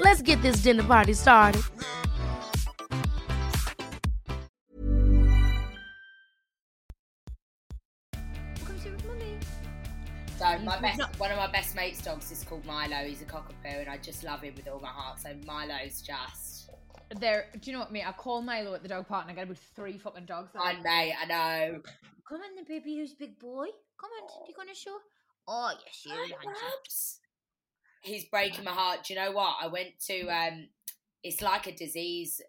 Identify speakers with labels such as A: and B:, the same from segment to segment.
A: Let's get this dinner party started.
B: So my best, one of my best mates' dogs is called Milo. He's a cockapoo, and I just love him with all my heart. So Milo's just.
C: There, do you know what, mate? I call Milo at the dog park and I get about three fucking dogs. there.
B: I mate, I know.
C: Come on, the baby, who's big boy? Come on, you gonna show? Oh, yes, you,
B: Hi,
C: Hunter.
B: He's breaking my heart. Do you know what? I went to. um It's like a disease.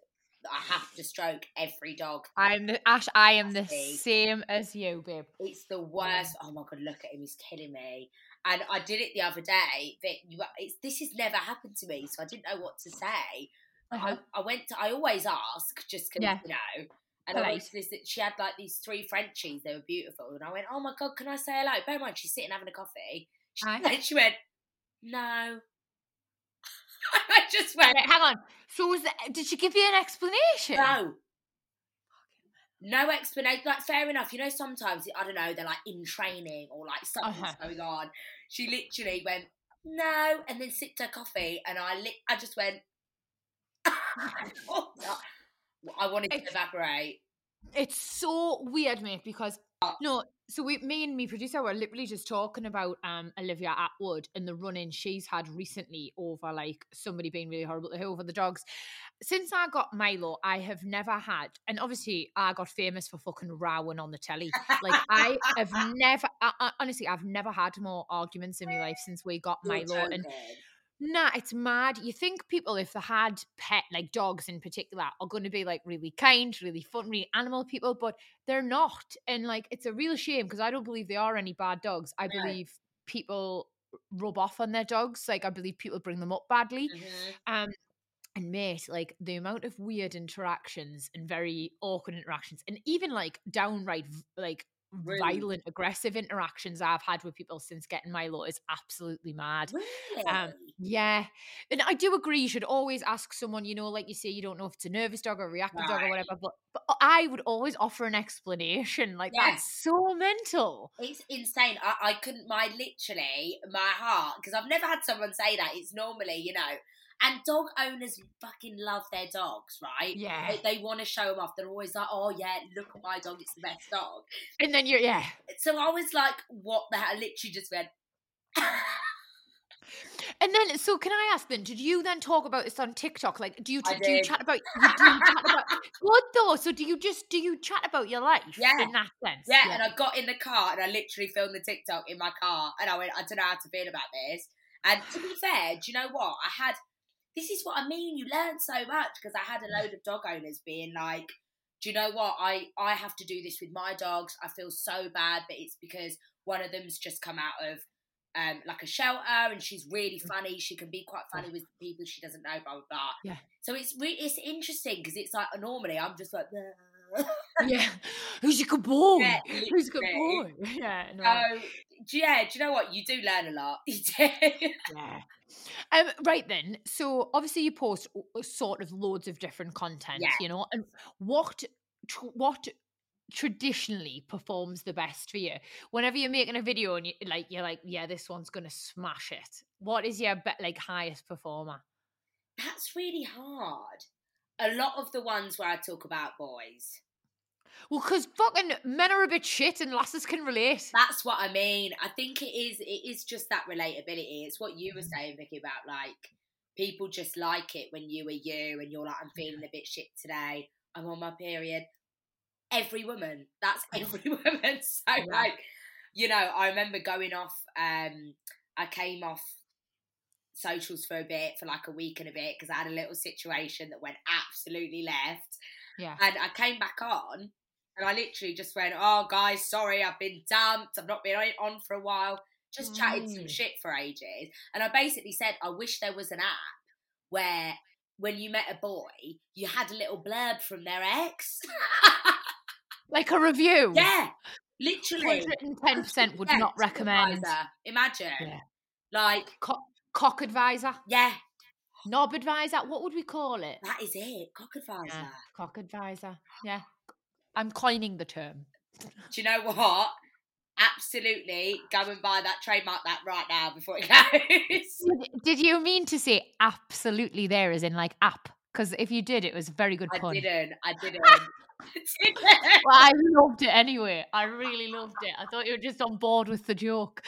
B: I have to stroke every dog.
C: I'm the Ash. I am the same as you, babe.
B: It's the worst. Oh my god, look at him. He's killing me. And I did it the other day. That you, it's, this has never happened to me, so I didn't know what to say.
C: Uh-huh.
B: I, I went to. I always ask just because
C: Yeah.
B: you know. And I went to this. She had like these three Frenchies. They were beautiful, and I went, "Oh my god, can I say hello?" Bear in mind, she's sitting having a coffee. She, and she went, "No." I just went,
C: Wait, hang on. So was that, did she give you an explanation?
B: "No." No explanation. Like, fair enough. You know, sometimes I don't know. They're like in training or like something's
C: Uh-huh.
B: going on. She literally went no, and then sipped her coffee, and I li- I just went. I wanted to
C: It's-
B: evaporate.
C: It's so weird, mate, because no, so we, me and me producer were literally just talking about um Olivia Attwood and the run in she's had recently over like somebody being really horrible to her over the dogs. Since I got Milo, I have never had, and obviously I got famous for fucking rowing on the telly. Like I have never, I, I- honestly, I've never had more arguments in my life since we got Milo, and
B: joking.
C: Nah, it's mad. You think people, if they had pet, like dogs in particular, are going to be like really kind, really fun, really animal people, but they're not. And like, it's a real shame because I don't believe they are any bad dogs. I
B: No.
C: believe people rub off on their dogs. Like, I believe people bring them up badly.
B: Mhm.
C: Um, and mate, like the amount of weird interactions and very awkward interactions, and even like downright like
B: Rude.
C: violent, aggressive interactions I've had with people since getting my Milo is absolutely mad.
B: Really?
C: Um, yeah, and I do agree. You should always ask someone. You know, like you say, you don't know if it's a nervous dog or a reactive dog or whatever. But, but I would always offer an explanation. Like
B: Yeah.
C: that's so mental.
B: It's insane. I, I couldn't, my literally, my heart, because I've never had someone say that. It's normally, you know, and dog owners fucking love their dogs, right?
C: Yeah.
B: They, they want to show them off. They're always like, oh, yeah, look at my dog. It's the best dog.
C: And then you're yeah.
B: So I was like, what the hell? I literally just went,
C: And then, so can I ask then? Did you then talk about this on TikTok? Like, do you do you chat about? You, do you chat about good though? So do you just do you chat about your life?
B: Yeah.
C: in that sense.
B: yeah. And I got in the car and I literally filmed the TikTok in my car. And I went, I don't know how to feel about this. And to be fair, do you know what? I had, this is what I mean. You learn so much because I had a load of dog owners being like, do you know what? I, I have to do this with my dogs. I feel so bad, but it's because one of them's just come out of um, like a shelter and she's really funny. She can be quite funny with people she doesn't know, blah, blah, blah.
C: Yeah.
B: So it's re- it's interesting because it's like normally I'm just like,
C: yeah. Who's a good boy?
B: Yeah,
C: Who's a good boy? Yeah. No.
B: So, yeah, do you know what? You do learn a lot. You do.
C: Yeah. Um, right then. So obviously you post sort of loads of different content,
B: Yeah.
C: you know, and what what traditionally performs the best for you? Whenever you're making a video and you like you're like, yeah, this one's gonna smash it. What is your like highest performer?
B: That's really hard. A lot of the ones where I talk about boys.
C: Well, because fucking men are a bit shit and lasses can relate.
B: That's what I mean. I think it is. It is just that relatability. It's what you were saying, Vicky, about like people just like it when you are you and you're like, I'm feeling a bit shit today. I'm on my period. Every woman, that's every woman. So
C: Yeah.
B: like, you know, I remember going off. Um, I came off socials for a bit, for like a week and a bit, because I had a little situation that went absolutely left.
C: Yeah.
B: And I came back on, and I literally just went, "Oh, guys, sorry, I've been dumped. I've not been on for a while. Just chatted some
C: Mm.
B: shit for ages." And I basically said, "I wish there was an app where." When you met a boy, you had a little blurb from their ex.
C: Like a review.
B: yeah, literally.
C: 110% would not recommend.
B: TripAdvisor. Imagine,
C: Yeah.
B: like,
C: Co- cock advisor,
B: yeah,
C: knob advisor. What would we call it?
B: that is it. Cock advisor.
C: Yeah, cock advisor. Yeah. I'm coining the term.
B: Do you know what? Absolutely, go and buy that, trademark that right now before it goes.
C: Did- you mean to say absolutely there as in like app? Because if you did, it was a very good
B: I
C: pun.
B: didn't. I didn't. I didn't.
C: Well, I loved it anyway. I really loved it. I thought you were just on board with the joke.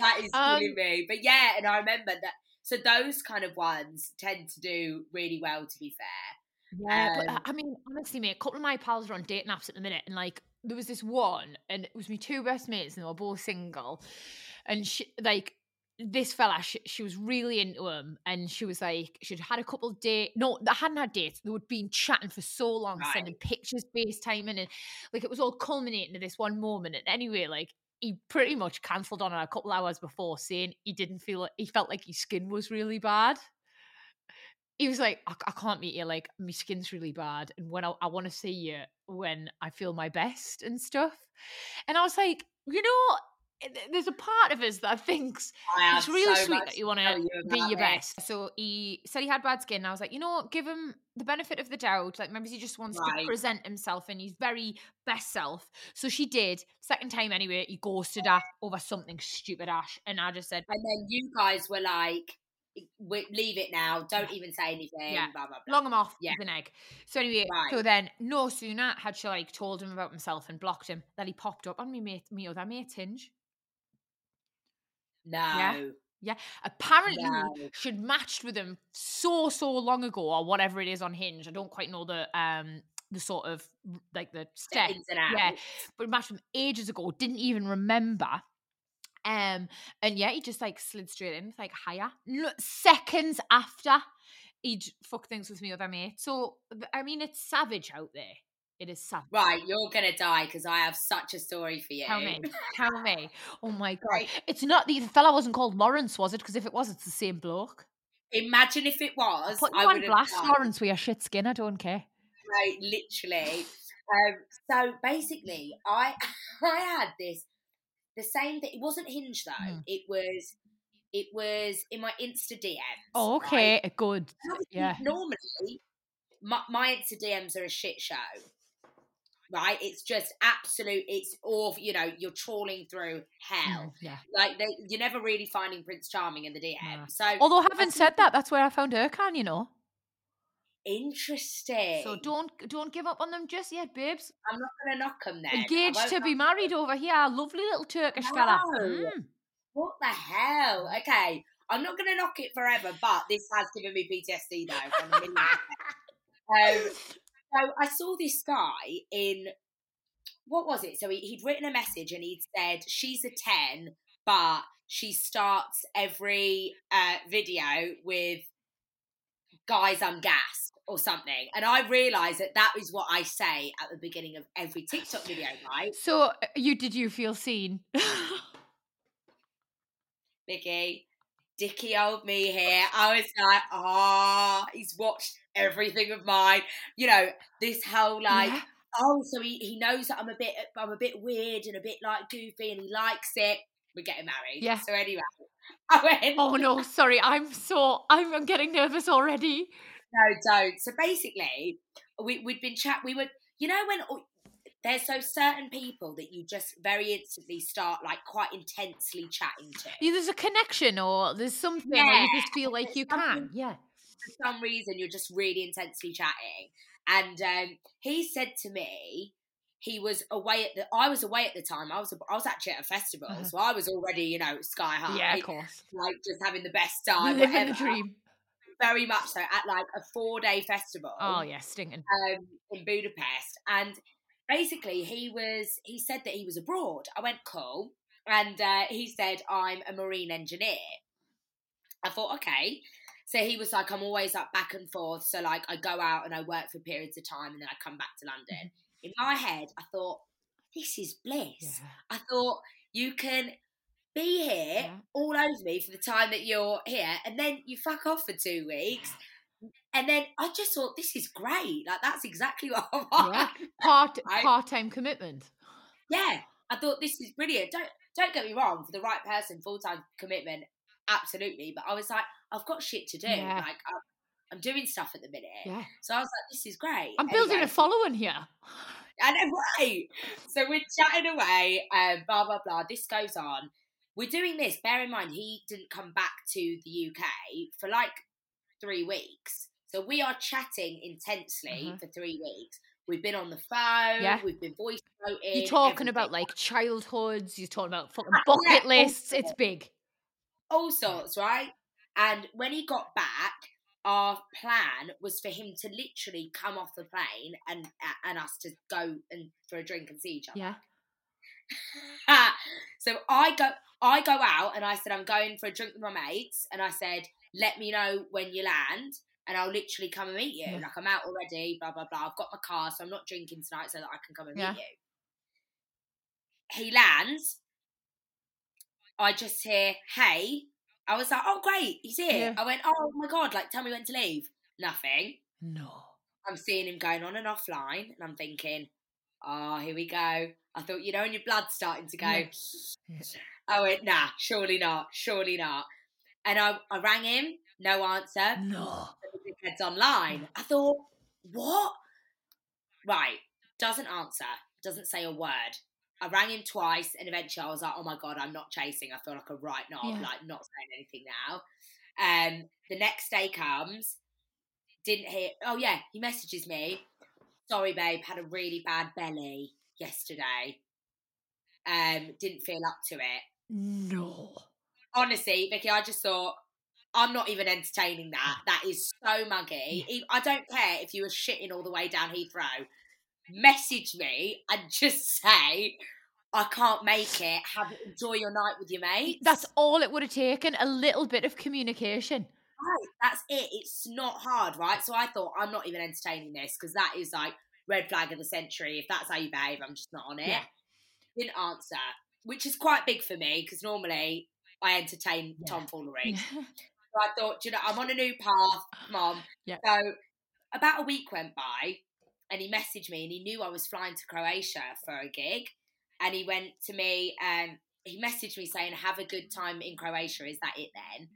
B: that is
C: Um,
B: me. But yeah, and I remember that. So those kind of ones tend to do really well. To be fair,
C: Yeah, but
B: Um,
C: uh, I mean, honestly, mate, a couple of my pals are on dating apps at the minute, and like there was this one, and it was my two best mates, and they were both single, and she like this fella, she, she was really into him, and she was like, she'd had a couple of dates. No, they hadn't had dates. They would been chatting for so long, sending pictures, FaceTiming, and like it was all culminating to this one moment. And anyway, like he pretty much cancelled on her a couple hours before, saying he didn't feel like he felt like his skin was really bad he was like, I, I can't meet you. Like, my skin's really bad. And when I, I want to see you when I feel my best and stuff. And I was like, you know, eh, there's a part of us that thinks it's really
B: so
C: sweet that you want to
B: you
C: be your
B: this.
C: best. So he said he had bad skin. And I was like, you know what? Give him the benefit of the doubt. Like, maybe he just wants to present himself and his very best self. So she did. Second time anyway, he ghosted her over something stupid, Ash. And I just said,
B: And then you guys were like, "We- "Leave it now. Don't even say anything."
C: Yeah.
B: Blah blah blah.
C: long him off
B: Yeah.
C: with an egg. So anyway, so then no sooner had she like told him about himself and blocked him, that he popped up on me mate, me other mate's hinge.
B: No. Yeah. Yeah.
C: Apparently,
B: No.
C: she'd matched with him so so long ago, or whatever it is on Hinge. I don't quite know the um the sort of like the steps.
B: ins and outs.
C: Yeah, but matched with him ages ago. Didn't even remember. Um, and yeah, he just like slid straight in like higher seconds after he'd fuck things with me other mate. So I mean, it's savage out there. It is savage.
B: Right, you're gonna die because I have such a story for you.
C: Tell me, tell me. Oh my god,
B: Right.
C: it's not the, the fella wasn't called Lawrence, was it? Because if it was, it's the same bloke.
B: Imagine if it was.
C: Put
B: I
C: on
B: would
C: blast,
B: died.
C: Lawrence, with your shit skin. I don't care.
B: Right, literally. Um, so basically, I I had this the same thing. It wasn't Hinge though.
C: Mm.
B: It was it was in my Insta DMs.
C: Oh,
B: right?
C: okay, good. Yeah.
B: Normally, my, my Insta DMs are a shit show. Right, it's just absolute. It's all you know. You're trawling through hell.
C: Mm, yeah.
B: Like they, you're never really finding Prince Charming in the DM. So
C: Although having said that, that's where I found Ercan. You know.
B: Interesting.
C: So don't don't give up on them just yet, babes.
B: I'm not going to knock them then. I
C: Engaged to be married over here. Lovely little Turkish fella. Mm.
B: What the hell? Okay, I'm not going to knock it forever, but this has given me PTSD though. from a million percent. um, so I saw this guy in what was it? So he, he'd written a message and he'd said she's a ten, but she starts every uh, video with "guys, I'm gassed" or something, and I realised that that is what I say at the beginning of every TikTok video, right?
C: So uh, you did you feel seen?
B: Vicky, Dicky old me here. I was like, ah, he's watched everything of mine. You know, this whole like,
C: Yeah.
B: oh, so he, he knows that I'm a bit I'm a bit weird and a bit like goofy, and he likes it. We're getting married.
C: Yeah.
B: So anyway, I went.
C: Oh no, sorry. I'm so I'm, I'm getting nervous already.
B: No, don't. So basically, we we'd been chat. We were, you know, when there's those certain people that you just very instantly start like quite intensely chatting to.
C: Yeah, there's a connection or there's something where you just feel like
B: there's
C: you can. Yeah.
B: for some reason you're just really intensely chatting. And um, he said to me, he was away at the. I was away at the time. I was I was actually at a festival,
C: Uh-huh.
B: so I was already you know sky high.
C: yeah, of course.
B: Like just having the best time.
C: Living the
B: whatever.
C: dream.
B: Very much so at like a four day festival.
C: Oh yeah, stinking.
B: um, in Budapest, and basically he was he said that he was abroad. I went cool, and uh, he said I'm a marine engineer. I thought okay. So he was like, I'm always like back and forth. So like I go out and I work for periods of time, and then I come back to London. In my head, I thought this is bliss.
C: Yeah.
B: I thought you can be here
C: Yeah.
B: all over me for the time that you're here, and then you fuck off for two weeks. And then I just thought this is great. Like that's exactly what I want.
C: Yeah. Part part time commitment.
B: Yeah. I thought this is brilliant. Don't don't get me wrong, for the right person, full time commitment, absolutely. But I was like, I've got shit to do.
C: Yeah.
B: Like I'm, I'm doing stuff at the minute.
C: Yeah.
B: So I was like, this is great.
C: I'm building
B: Anyway,
C: a following here.
B: I know, right. So we're chatting away, um, blah blah blah. This goes on. We're doing this. Bear in mind, he didn't come back to the UK for like three weeks. So we are chatting intensely
C: Mhm.
B: for three weeks. We've been on the phone.
C: Yeah.
B: We've been voice noting.
C: You're talking about like childhoods. You're talking about fucking bucket
B: all
C: lists. It's big.
B: all sorts, right? And when he got back, our plan was for him to literally come off the plane and and us to go and for a drink and see each other.
C: Yeah.
B: so I go I go out and I said I'm going for a drink with my mates and I said let me know when you land and I'll literally come and meet you.
C: Yeah.
B: Like I'm out already, blah blah blah. I've got my car, so I'm not drinking tonight so that I can come and
C: Yeah.
B: meet you. He lands. I just hear, hey. I was like, oh great, he's here.
C: Yeah.
B: I went, oh my god, like tell me when to leave. Nothing.
C: No.
B: I'm seeing him going on and offline, and I'm thinking, oh, here we go. I thought, you know, and your blood's starting to go,
C: Yeah. Yeah.
B: I went, nah, surely not, surely not. And I, I rang him, no answer.
C: No.
B: Dickhead's online. I thought, what? Right, doesn't answer, doesn't say a word. I rang him twice, and eventually I was like, oh my god, I'm not chasing. I feel like a right knob,
C: Yeah.
B: like not saying anything now. Um, the next day comes, didn't hear. Oh yeah, he messages me. Sorry, babe, had a really bad belly yesterday. Um, didn't feel up to it.
C: No.
B: Honestly, Vicky, I just thought I'm not even entertaining that. That is so muggy. I don't care if you were shitting all the way down Heathrow. Message me and just say I can't make it. Have enjoy your night with your mates.
C: That's all it would have taken. A little bit of communication.
B: Right, that's it. It's not hard, right? So I thought I'm not even entertaining this because that is like red flag of the century. If that's how you behave, I'm just not on it.
C: Yeah.
B: Didn't answer, which is quite big for me because normally I entertain
C: Yeah.
B: tomfoolery. so I thought, you know, I'm on a new path, mom.
C: Yeah.
B: So about a week went by, and he messaged me, and he knew I was flying to Croatia for a gig, and he went to me and he messaged me saying, "Have a good time in Croatia. Is that it then?"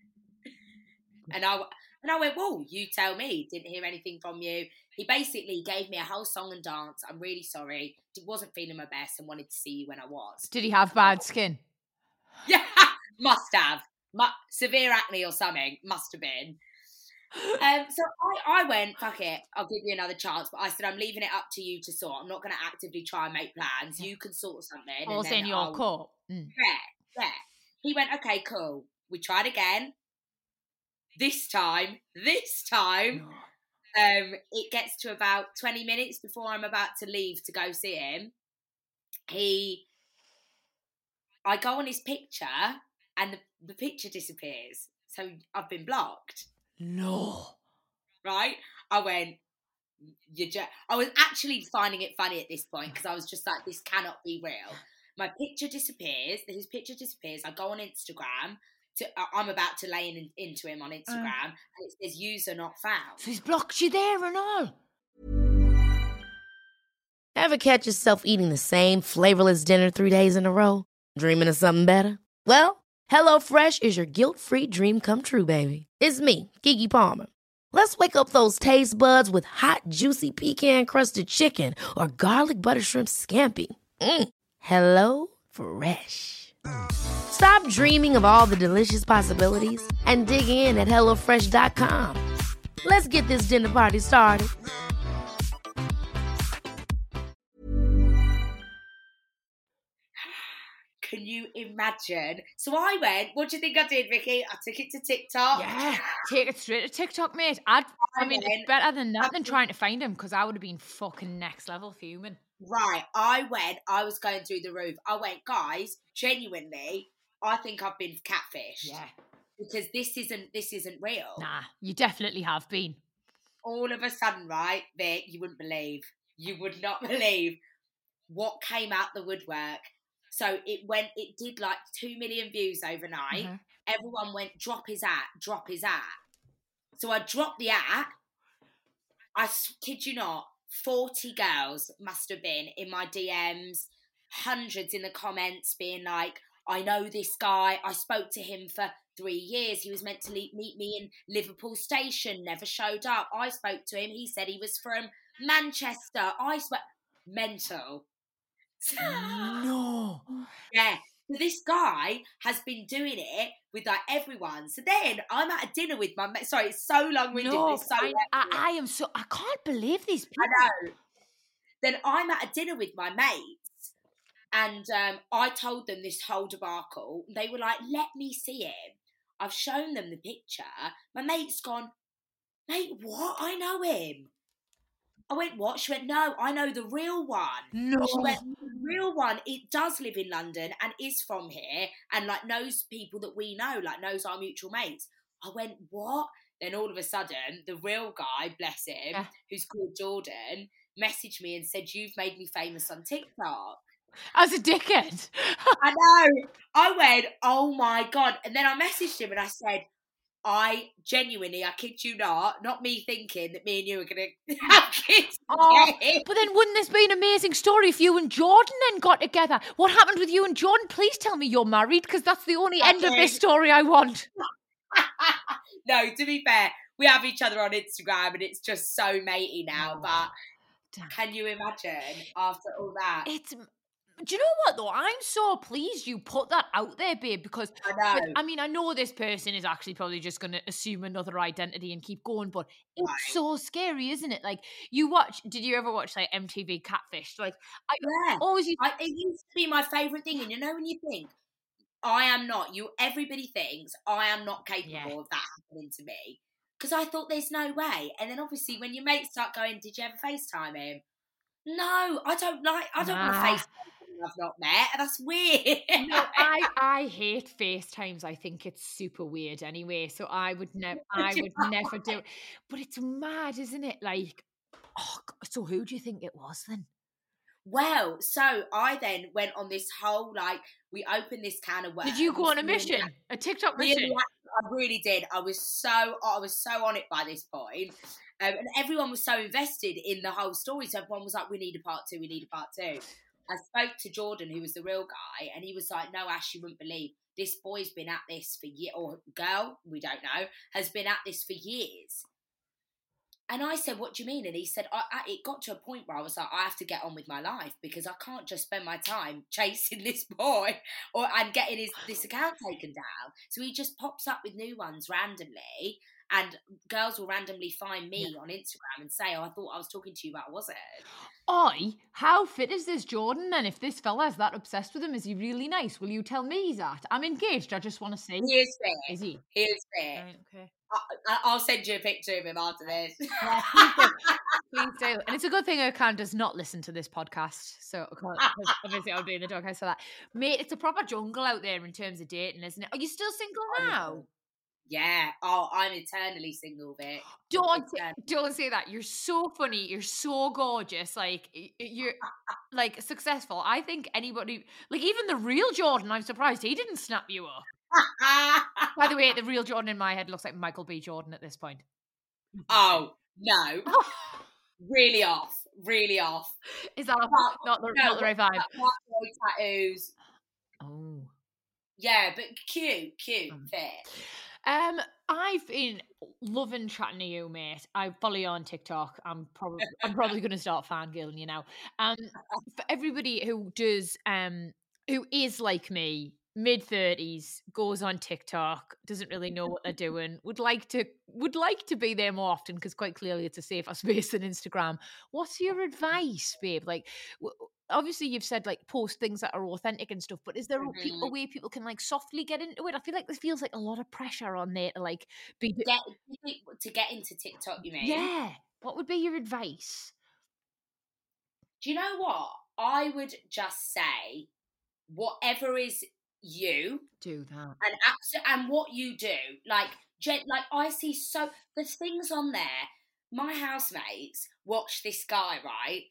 B: And I and I went, "Whoa, you tell me. Didn't hear anything from you." He basically gave me a whole song and dance. I'm really sorry. Wasn't feeling my best and wanted to see you when I was.
C: Did he have bad skin?
B: Yeah, must have. Mu- severe acne or something. Must have been. Um, so I, I went, fuck it, I'll give you another chance. But I said, I'm leaving it up to you to sort. I'm not going to actively try and make plans. You can sort something.
C: All
B: then
C: your
B: I'll-
C: call. Mm.
B: Yeah, yeah. He went, okay, cool. We tried again. This time, this time, um, it gets to about 20 minutes before I'm about to leave to go see him. He, I go on his picture and the, the picture disappears. So I've been blocked,
C: No.
B: right? I went, you ju- I was actually finding it funny at this point because I was just like, this cannot be real. My picture disappears. His picture disappears. I go on Instagram. To, I- I'm about to lay in, into him on Instagram, and it says user not found.
C: So he's blocked you there and all.
A: Ever catch yourself eating the same flavorless dinner three days in a row? Dreaming of something better? Well, HelloFresh is your guilt-free dream come true, baby. It's me, Keke Palmer. Let's wake up those taste buds with hot, juicy pecan-crusted chicken or garlic butter shrimp scampi. Mm. Hello Fresh. Stop dreaming of all the delicious possibilities and dig in at HelloFresh.com. Let's get this dinner party started.
B: Can you imagine? So I went, what do you think I did, Vicky? I took it to TikTok.
C: Yeah, take it straight to TikTok, mate. I'd, I, I mean,
B: went, it's
C: better than that I, than trying to find him because I would have been fucking next level fuming.
B: Right, I went, I was going through the roof. I went, guys, genuinely, I think I've been catfished.
C: Yeah.
B: Because this isn't. This isn't real.
C: Nah, you definitely have been.
B: all of a sudden, right, Vic, you wouldn't believe, you would not believe what came out the woodwork. So it went, it did like 2 million views overnight.
C: Mhm.
B: Everyone went, drop his at, drop his at. So I dropped the at. I kid you not, 40 girls must have been in my DMs, hundreds in the comments being like, I know this guy. I spoke to him for three years. He was meant to meet me in Liverpool Station, never showed up. I spoke to him. He said he was from Manchester. I spoke. Mental.
C: No.
B: Yeah. So this guy has been doing it with like everyone. So then I'm at a dinner with my mate. Sorry, it's so long winded.
C: No,
B: so
C: I, I, I am so. I can't believe these people.
B: I know. Then I'm at a dinner with my mates, and um, I told them this whole debacle. They were like, "Let me see him." I've shown them the picture. My mate's gone, "Mate, what? I know him." I went, "What?" She went, "No, I know the real one."
C: No.
B: She went, the real one, it does live in London and is from here and like knows people that we know, like knows our mutual mates. I went, what? Then all of a sudden, the real guy, bless him,
C: Yeah.
B: who's called Jordan, messaged me and said, You've made me famous on TikTok.
C: As a dickhead.
B: I know. I went, Oh my God. And then I messaged him and I said, I genuinely, I kid you not, not me thinking that me and you are going to have kids.
C: Oh, but then wouldn't this be an amazing story if you and Jordan then got together? What happened with you and Jordan? Please tell me you're married because that's the only end of this story I want.
B: no, to be fair, we have each other on Instagram and it's just so matey now. Oh,
C: but
B: can you imagine after all that?
C: It's. Do you know what though? I'm so pleased you put that out there, babe, because
B: I.
C: I mean, I know this person is actually probably just going to assume another identity and keep going, but it's
B: Right.
C: so scary, isn't it? Like, you watch, did you ever watch like MTV Catfish? Like, I
B: yeah.
C: always used
B: I, it used to be my favourite thing. And you know, when you think, I am not, you, everybody thinks I am not capable
C: Yeah.
B: of that happening to me. Because I thought there's no way. And then obviously, when your mates start going, Did you ever FaceTime him? No, I don't like, I don't want to
C: Nah.
B: FaceTime I've not met. That's weird.
C: No, I I hate FaceTimes. I think it's super weird anyway. So I would never I would never do it. But it's mad, isn't it? Like oh so who do you think it was then?
B: Well, so I then went on this whole like we opened this can of worms.
C: Did you go on a mission? A TikTok mission?
B: I really did. I was so I was so on it by this point. Um, and everyone was so invested in the whole story. So everyone was like, "We need a part two. We need a part two. I spoke to Jordan, who was the real guy, and he was like, "No, Ash, you wouldn't believe this boy's been at this for years, or girl, we don't know, has been at this for years." And I said, "What do you mean?" And he said, I, I, "It got to a point where I was like, I have to get on with my life because I can't just spend my time chasing this boy or and getting his this account taken down." So he just pops up with new ones randomly, and girls will randomly find me on Instagram and say, "Oh, I thought I was talking to you, but I wasn't."
C: I, how fit is this Jordan And If this fella fella's that obsessed with him, is he really nice? Will you tell me he's at? I'm engaged. I just want to see.
B: He is fit.
C: Is he?
B: He is fit.
C: Right, okay.
B: I, I- I'll send you a picture of him after this.
C: Please do. And it's a good thing Ercan does not listen to this podcast. So obviously I would be in the doghouse for that. Mate, it's a proper jungle out there in terms of dating, isn't it? Are you still single oh, now?
B: Yeah. Oh, I'm eternally single, Vic.
C: Don't
B: Eternally.
C: don't say that. You're so funny. You're so gorgeous. Like you're like successful. I think anybody, like even the real Jordan, I'm surprised he didn't snap you up. By the way, the real Jordan in my head looks like Michael B. Jordan at this point.
B: oh no, really off, really off.
C: Is that
B: But-
C: not the,
B: no,
C: not the right vibe?
B: Tattoos.
C: Oh.
B: Yeah, but cute, cute,
C: Um,
B: fair.
C: Um, I've been loving chatting to you, mate. I follow you on TikTok. I'm probably I'm probably going to start fangirling you now. Um, for everybody who does um who is like me, mid thirties, goes on TikTok, doesn't really know what they're doing, would like to would like to be there more often because quite clearly it's a safer space than Instagram. What's your advice, babe? Like, obviously you've said like post things that are authentic and stuff, but is there a pe- a
B: Mhm.
C: way people can like softly get into it? I feel like this feels like a lot of pressure on there to like be.
B: Get to get into TikTok, you mean?
C: Yeah. What would be your advice?
B: Do you know what? I would just say, whatever is you,
C: Do that.
B: and abso- and what you do like gen- like i see so the things on there my housemates watch this guy right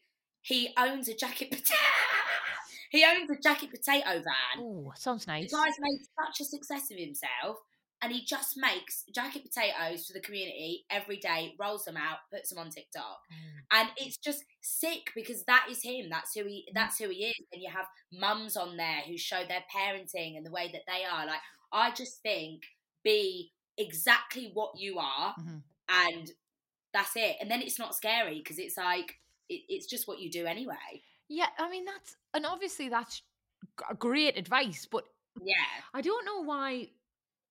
B: he owns a jacket potato he owns a jacket potato van.
C: Oh, sounds nice.
B: the guy's made such a success of himself and he just makes jacket potatoes for the community every day rolls them out puts them on tiktok.
C: Mm.
B: and it's just sick because that is him. That's who he that's who he is. And you have mums on there who show their parenting and the way that they are. Like i just think be exactly what you are
C: Mhm.
B: and that's it. And then it's not scary because it's like it, it's just what you do anyway.
C: Yeah, I mean that's and obviously that's great advice, but
B: yeah.
C: I don't know why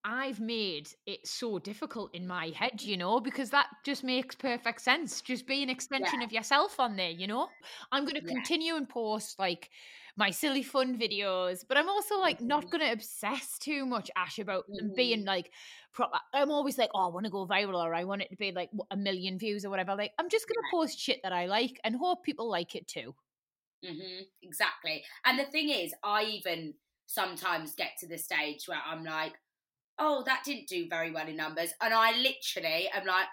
C: I've made it so difficult in my head, you know, because that just makes perfect sense. Just be an extension of yourself on there, you know. I'm going to
B: Yeah.
C: continue and post like my silly fun videos, but I'm also like not
B: Mhm.
C: going to obsess too much, Ash, about them
B: Mhm.
C: being like proper. I'm always like, oh, I want to go viral or I want it to be like a million views or whatever. Like, I'm just going to post shit that I like and hope people like it too.
B: hmm exactly. And the thing is, I even sometimes get to the stage where I'm like, oh, that didn't do very well in numbers. And I literally am like,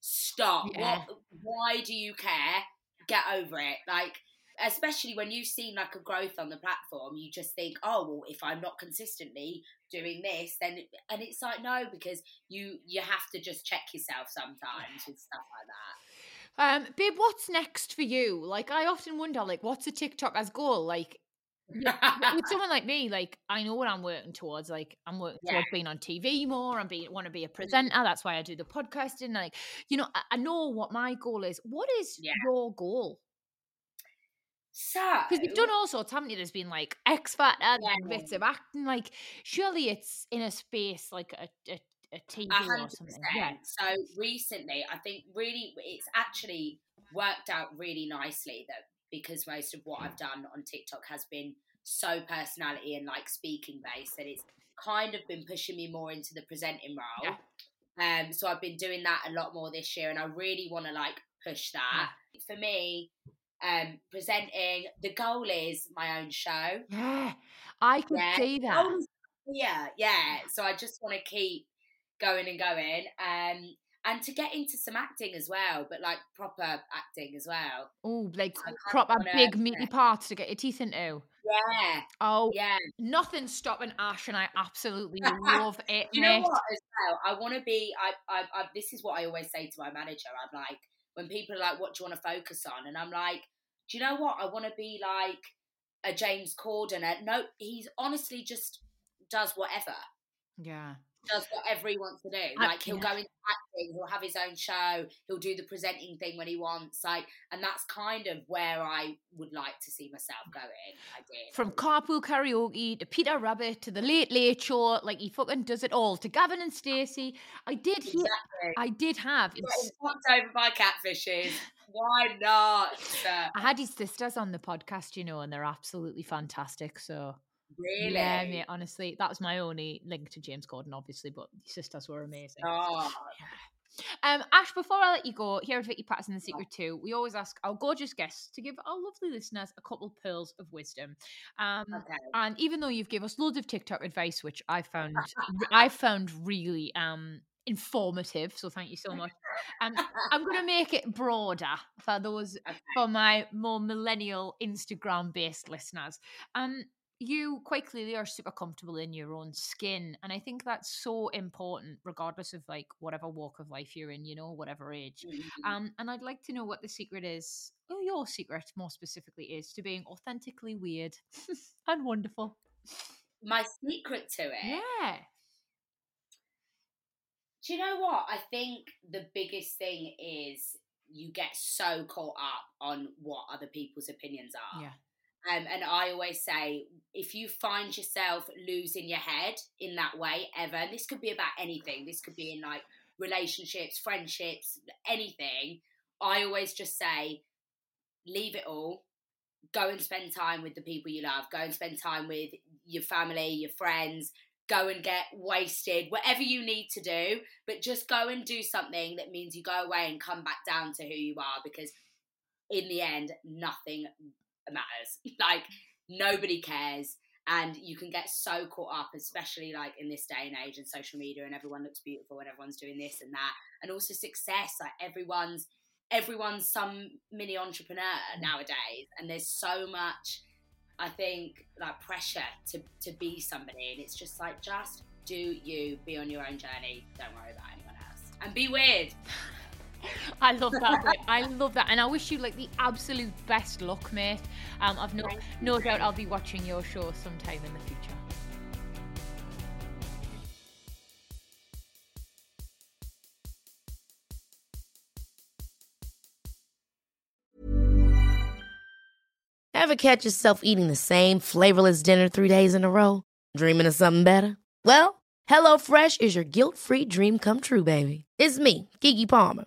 B: stop.
C: Yeah.
B: What? Why do you care? Get over it. Like, especially when you've seen like a growth on the platform, you just think, oh, well, if I'm not consistently doing this, then, and it's like, no, because you, you have to just check yourself sometimes with stuff like that.
C: Um, babe, what's next for you? Like, I often wonder, like, what's a TikTok as goal? Like, with someone like me, like, I know what I'm working towards. Like, I'm working
B: Yeah.
C: towards being on TV more. I'm being want to be a mm-hmm. presenter. That's why I do the podcasting. Like, you know, I, I know what my goal is. What is
B: Yeah.
C: your goal?
B: so,
C: Because you've done all sorts, haven't you? There's been like X Factor, and
B: Yeah.
C: bits of acting. Like, surely it's in a space like a a, a TV
B: A
C: or something. Yeah.
B: So recently, I think really it's actually worked out really nicely that because most of what I've done on TikTok has been so personality and like speaking based that it's kind of been pushing me more into the presenting role. Um, so I've been doing that a lot more this year, and I really want to like push that. For me, um, presenting the goal is my own show.
C: Yeah, I could
B: Yeah.
C: see that.
B: Yeah, yeah. So I just want to keep going and going, um, and to get into some acting as well, but like proper acting as well.
C: Oh, like
B: I kind of
C: proper big meaty parts to get your teeth into.
B: Yeah,
C: Oh,
B: yeah.
C: nothing's stopping Ash, and I absolutely love it.
B: You know
C: mate.
B: what? As well, I want to be. I, I, I. This is what I always say to my manager. I'm like, when people are like, "What do you want to focus on?" and I'm like, "Do you know what? I want to be like a James Corden." No, he's honestly just does whatever.
C: Yeah.
B: Does whatever he wants to do. Like he'll go into acting, he'll have his own show, he'll do the presenting thing when he wants. Like, and that's kind of where I would like to see myself going. I did.
C: From carpool karaoke to Peter Rabbit to the Late Late Show, like he fucking does it all. To Gavin and Stacey, I did hear,
B: exactly.
C: I did have. Ins-
B: over by catfishes. Why not?
C: I had his sisters on the podcast, you know, and they're absolutely fantastic. So
B: really?
C: yeah, mate, honestly, that was my only link to James Corden, obviously, but the sisters were amazing.
B: Oh,
C: Um, Ash, before I let you go, here at Vicky Pattison The Secret too, we always ask our gorgeous guests to give our lovely listeners a couple of pearls of wisdom. Um,
B: okay.
C: and even though you've given us loads of TikTok advice, which I found I found really um informative, so thank you so much. Um, I'm going to make it broader for those
B: Okay.
C: for my more millennial Instagram based listeners. Um, you quite clearly are super comfortable in your own skin, and I think that's so important, regardless of like whatever walk of life you're in, you know, whatever age.
B: Mhm.
C: Um, and I'd like to know what the secret is, or your secret more specifically is, to being authentically weird and wonderful.
B: My secret to it.
C: Yeah.
B: Do you know what? I think the biggest thing is you get so caught up on what other people's opinions are.
C: Yeah.
B: Um, and I always say, if you find yourself losing your head in that way ever, and this could be about anything, this could be in like relationships, friendships, anything. I always just say, leave it all, go and spend time with the people you love. Go and spend time with your family, your friends. Go and get wasted, whatever you need to do. But just go and do something that means you go away and come back down to who you are because in the end, nothing matters. Like, nobody cares and you can get so caught up especially like in this day and age and social media and everyone looks beautiful and everyone's doing this and that and also success. Like everyone's everyone's some mini entrepreneur mm. nowadays and there's so much i think like pressure to to be somebody and it's just like just do you. Be on your own journey. Don't worry about anyone else. And be weird
C: I love that. I love that, and I wish you like the absolute best luck, mate. Um, I've no no doubt I'll be watching your show sometime in the future.
A: Ever catch yourself eating the same flavorless dinner three days in a row? Dreaming of something better? Well, HelloFresh is your guilt-free dream come true, baby. It's me, Keke Palmer.